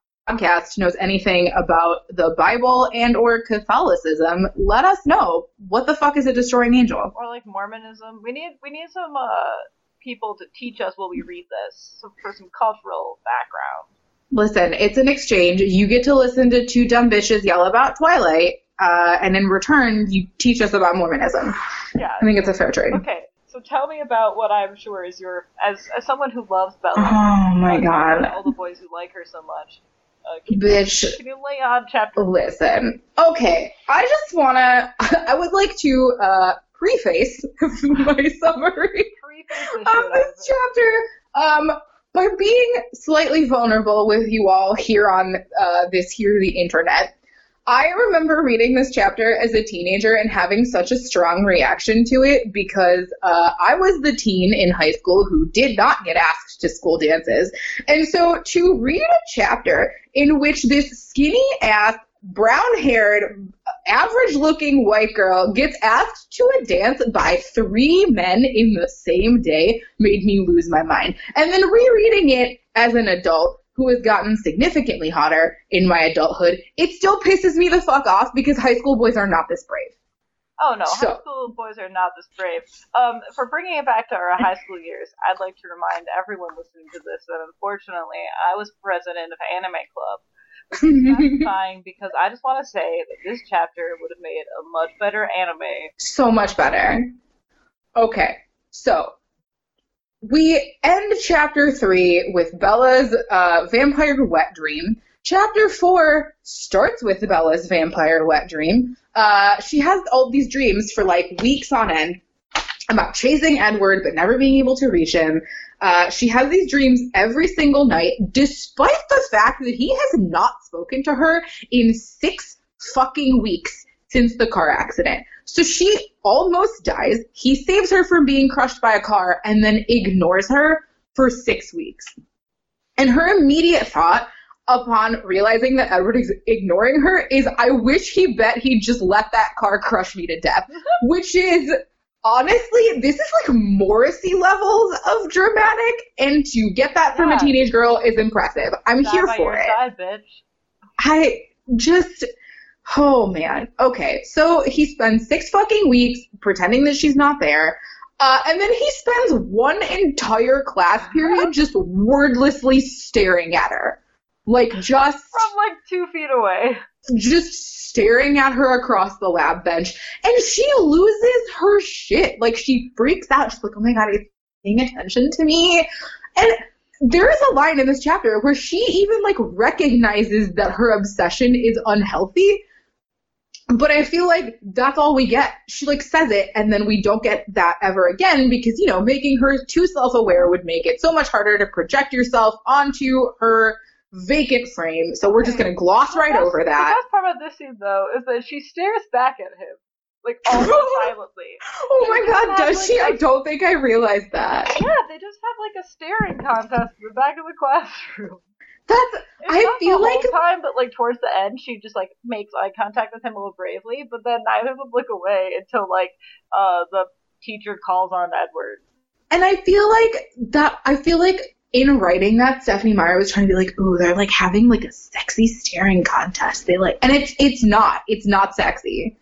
knows anything about the Bible and or Catholicism, let us know. What the fuck is a destroying angel? Or like Mormonism? We need we need some uh people to teach us while we read this, so for some cultural background. Listen, it's an exchange. You get to listen to two dumb bitches yell about Twilight, uh, and in return, you teach us about Mormonism. Yeah. I think it's a fair trade. Okay, so tell me about what I'm sure is your as as someone who loves Bella. Oh my god. All the boys who like her so much. Uh, Bitch, can you lay on chapter? listen. Okay, I just wanna, I would like to, uh, preface my summary Preface of this chapter, um, by being slightly vulnerable with you all here on, uh, this here, the internet. I remember reading this chapter as a teenager and having such a strong reaction to it because uh, I was the teen in high school who did not get asked to school dances. And so to read a chapter in which this skinny ass, brown haired, average looking white girl gets asked to a dance by three men in the same day made me lose my mind. And then rereading it as an adult who has gotten significantly hotter in my adulthood, it still pisses me the fuck off because high school boys are not this brave. Oh no, So- high school boys are not this brave. Um, for bringing it back to our high school years, I'd like to remind everyone listening to this that unfortunately I was president of Anime Club, satisfying because I just want to say that this chapter would have made a much better anime. so much better. Okay, so we end chapter three with Bella's uh, vampire wet dream. Chapter four starts with Bella's vampire wet dream. Uh, she has all these dreams for like weeks on end. about chasing Edward but never being able to reach him. Uh, she has these dreams every single night, despite the fact that he has not spoken to her in six fucking weeks since the car accident. So she almost dies. He saves her from being crushed by a car and then ignores her for six weeks. And her immediate thought upon realizing that Edward is ignoring her is, I wish he bet he'd just let that car crush me to death. Which is, honestly, this is like Morrissey levels of dramatic. And to get that from Yeah. a teenage girl is impressive. I'm here by for your it. side, bitch. I just, oh man. Okay, so he spends six fucking weeks pretending that she's not there. Uh, and then he spends one entire class period just wordlessly staring at her. Like, just, From like two feet away. just staring at her across the lab bench. And she loses her shit. Like, she freaks out. She's like, oh my god, he's paying attention to me. And there is a line in this chapter where she even like recognizes that her obsession is unhealthy. But I feel like that's all we get. She like says it and then we don't get that ever again because, you know, making her too self-aware would make it so much harder to project yourself onto her vacant frame. So we're just going to gloss right best- over that. The best part about this scene, though, is that she stares back at him, like almost silently. Oh my god, does Like, she? I don't think I realized that. Yeah, they just have like a staring contest in the back of the classroom. That's It's I feel the like whole time, but like towards the end, she just like makes eye contact with him a little bravely, but then neither of them look away until like uh the teacher calls on Edward. and I feel like that I feel like in writing that Stephenie Meyer was trying to be like, ooh, they're like having like a sexy staring contest. They like and it's it's not. It's not sexy.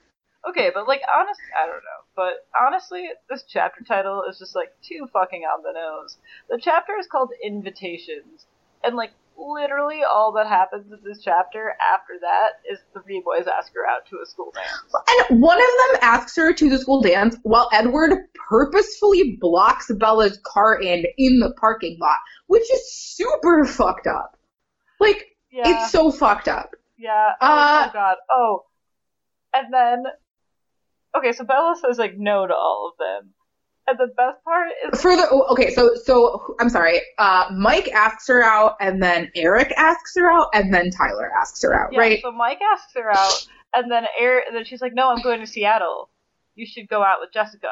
Okay, but like honestly, I don't know, but honestly, this chapter title is just like too fucking on the nose. The chapter is called Invitations, and like literally all that happens in this chapter after that is the three boys ask her out to a school dance. And one of them asks her to the school dance while Edward purposefully blocks Bella's car in in the parking lot, which is super fucked up. Like Yeah, it's so fucked up. yeah. Oh, Uh, oh god. Oh, and then okay, so Bella says like no to all of them, and the best part is For the oh, okay, so so I'm sorry. Uh, Mike asks her out, and then Eric asks her out, and then Tyler asks her out, Yeah, right? So Mike asks her out, and then Eric, and then she's like, "No, I'm going to Seattle. You should go out with Jessica."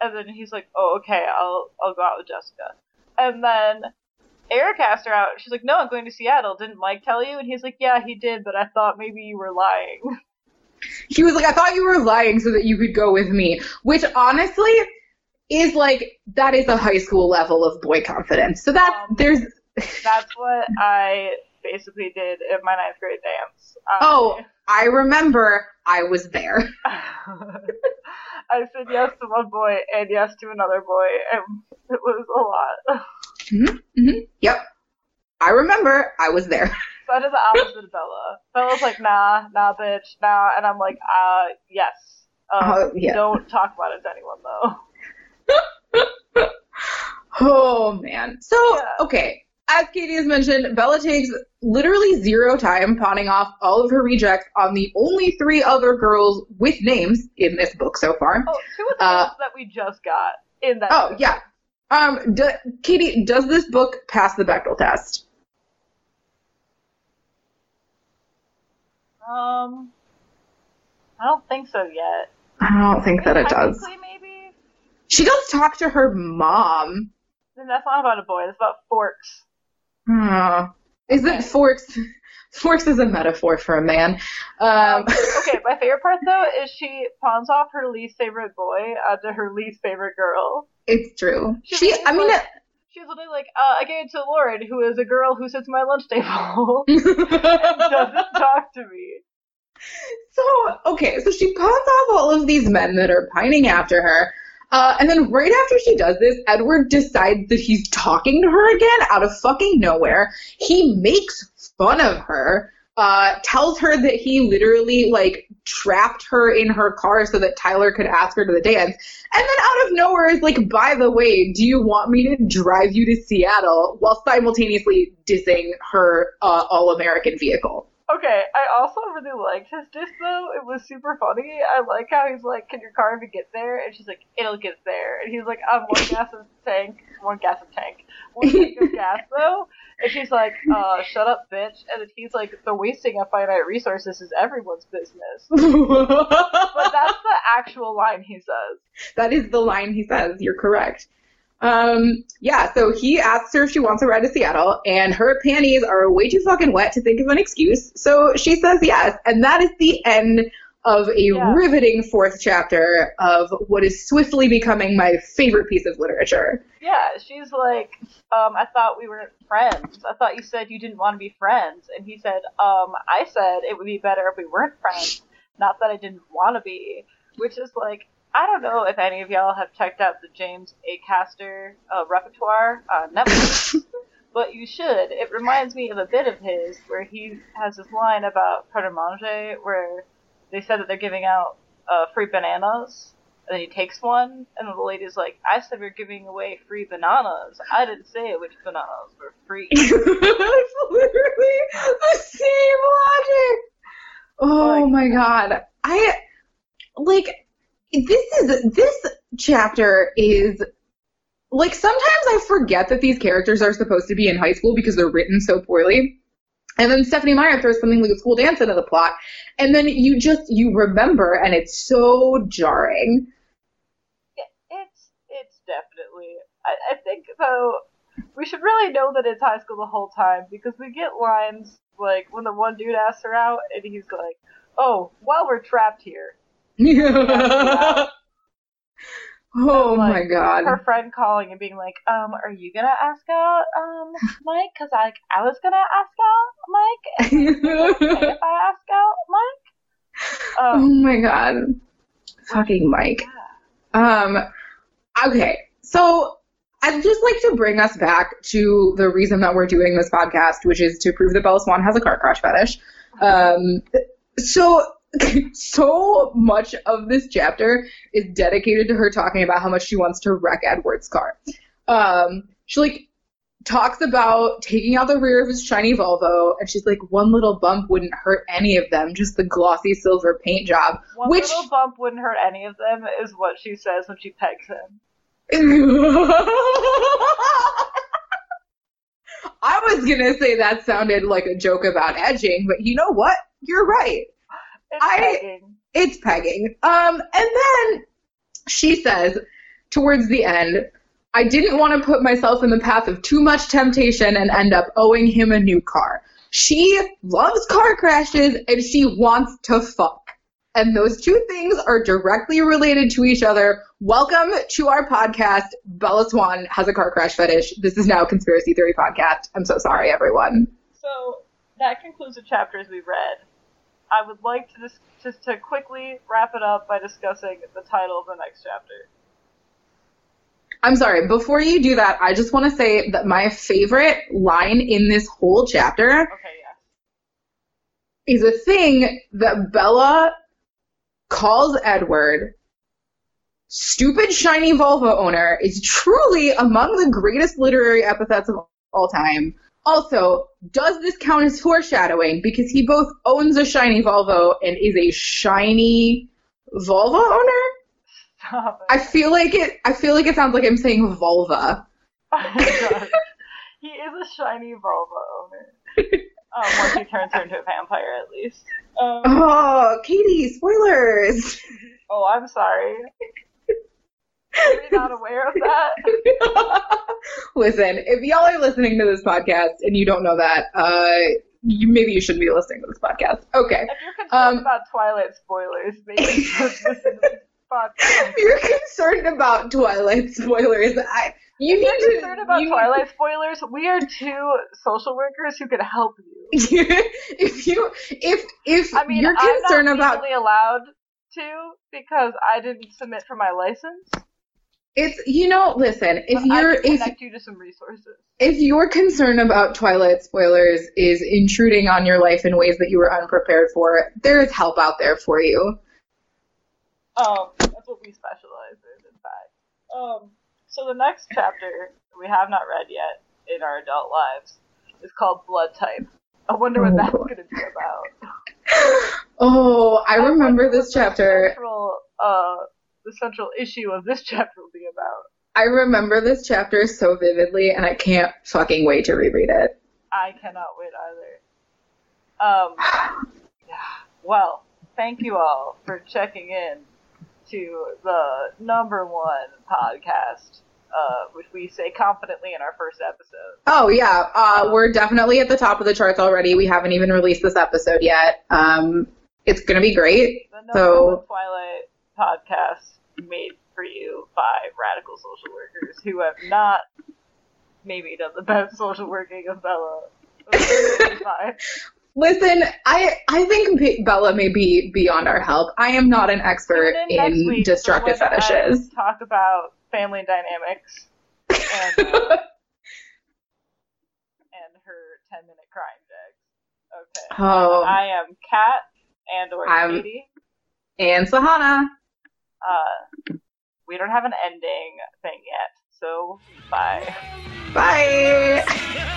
And then he's like, "Oh, okay, I'll I'll go out with Jessica." And then Eric asked her out. She's like, "No, I'm going to Seattle. Didn't Mike tell you?" And he's like, "Yeah, he did, but I thought maybe you were lying." He was like, I thought you were lying so that you could go with me, which honestly is like that is a high school level of boy confidence. So that Um, there's That's what I basically did in my ninth grade dance. oh, I remember I was there. I said yes to one boy and yes to another boy, and it was a lot. hmm Yep, I remember I was there. So I did the opposite of Bella. Bella's like, nah, nah, bitch, nah, and I'm like, uh, yes. Um, Oh, yeah. Don't talk about it to anyone though. Oh man. So Yeah. okay, as Katie has mentioned, Bella takes literally zero time pawning off all of her rejects on the only three other girls with names in this book so far. Oh, two of the Uh, that we just got in that. Oh yeah. Um, do, Katie, does this book pass the Bechdel test? Um, I don't think so yet. I don't think that it does. Maybe. She does talk to her mom. Then that's not about a boy. That's about forks. Hmm. Is it Forks? Forks is a metaphor for a man. Um, okay, my favorite part though is she pawns off her least favorite boy uh, to her least favorite girl. it's true. She She, I mean, was- She's literally like, uh, I gave it to Lauren, who is a girl who sits at my lunch table and doesn't talk to me. So, okay, so she pawns off all of these men that are pining after her. Uh, and then right after she does this, Edward decides that he's talking to her again out of fucking nowhere. He makes fun of her, uh, tells her that he literally, like, trapped her in her car so that Tyler could ask her to the dance. And then out of nowhere is like, by the way, do you want me to drive you to Seattle while simultaneously dissing her uh, all American vehicle? Okay, I also really liked his dish though. It was super funny. I like how he's like, "Can your car even get there?" And she's like, "It'll get there." And he's like, "I'm one gas of tank, one gas of tank, one tank of gas though." And she's like, "Uh, shut up, bitch." And then he's like, "The wasting of finite resources is everyone's business." But that's the actual line he says. that is the line he says. You're correct. Um, yeah, so he asks her if she wants a ride to Seattle, and her panties are way too fucking wet to think of an excuse. So she says yes, and that is the end of a Yeah. riveting fourth chapter of what is swiftly becoming my favorite piece of literature. Yeah, she's like, um, I thought we were friends. I thought you said you didn't want to be friends. And he said, um, I said it would be better if we weren't friends. Not that I didn't want to be. Which is like, I don't know if any of y'all have checked out the James Acaster uh, repertoire on Netflix, but you should. It reminds me of a bit of his where he has this line about Pret a Manger where they said that they're giving out uh, free bananas and then he takes one, and the lady's like, I said we're giving away free bananas. I didn't say which bananas were free. it's literally the same logic. Oh Like- my god. I like this is this chapter is like sometimes I forget that these characters are supposed to be in high school because they're written so poorly. And then Stephenie Meyer throws something like a school dance into the plot, and then you just you remember, and it's so jarring. it's it's definitely. I, I think though we should really know that it's high school the whole time because we get lines like when the one dude asks her out, and he's like, "Oh, while we're trapped here." oh And, my god. Her friend calling and being like, "Um, are you gonna ask out, um, Mike? Cause like I was gonna ask out Mike, and is okay if I ask out Mike?" oh Um, my god. Fucking Mike. yeah. Um, okay, so I'd just like to bring us back to the reason that we're doing this podcast, which is to prove that Bella Swan has a car crash fetish. Um, so, so much of this chapter is dedicated to her talking about how much she wants to wreck Edward's car. Um, she like talks about taking out the rear of his shiny Volvo, and she's like, one little bump wouldn't hurt any of them, just the glossy silver paint job. One Which- little bump wouldn't hurt any of them, is what she says when she pegs him. I was gonna say that sounded like a joke about edging, but you know what? You're right. It's I- pegging. It's pegging. Um, and then she says towards the end, I didn't want to put myself in the path of too much temptation and end up owing him a new car. She loves car crashes and she wants to fuck. And those two things are directly related to each other. Welcome to our podcast. Bella Swan has a car crash fetish. This is now a Conspiracy Theory Podcast. I'm so sorry, everyone. So that concludes the chapters we read. I would like to dis- just to quickly wrap it up by discussing the title of the next chapter. I'm sorry, before you do that, I just want to say that my favorite line in this whole chapter Okay, yeah. is a thing that Bella calls Edward stupid shiny Volvo owner is truly among the greatest literary epithets of all time. Also, does this count as foreshadowing because he both owns a shiny Volvo and is a shiny Volvo owner? Stop it. I feel like it I feel like it sounds like I'm saying vulva. Oh. He is a shiny Volvo owner. Um, once he turns her into a vampire, at least. Um, Oh, Katie, spoilers. oh, I'm sorry. Are not aware of that? Listen, if y'all are listening to this podcast and you don't know that, uh, you, maybe you shouldn't be listening to this podcast. Okay. If you're concerned Um, about Twilight spoilers, maybe just listen to this podcast. If you're concerned about Twilight spoilers, I you If need you're to. concerned about you- Twilight spoilers, we are two social workers who can help you. if you if if I mean, you're I'm concerned not about allowed to because I didn't submit for my license. It's you know listen if you're I if you to some resources. if your concern about Twilight spoilers is intruding on your life in ways that you were unprepared for, there is help out there for you. Um, that's what we specialize in, in fact. Um, so the next chapter we have not read yet in our adult lives is called Blood Type. I wonder what Oh, that's going to be about. Oh, I wonder remember this chapter. Central, uh, the central issue of this chapter will be about. I remember this chapter so vividly, and I can't fucking wait to reread it. I cannot wait either. Um, yeah. Well, thank you all for checking in to the number one podcast, uh, which we say confidently in our first episode. Oh yeah, uh, we're definitely at the top of the charts already. We haven't even released this episode yet. Um, it's gonna be great. The number So- one Twilight podcast made for you by radical social workers who have not maybe done the best social working of Bella. Listen, I I think Bella may be beyond our help. I am not an expert in destructive for when I fetishes. Talk about family dynamics and, uh, and her 10 minute crying deck. Okay. oh, I am Kat and or Katie. and Sahana. Uh, we don't have an ending thing yet, so bye. Bye. Girl,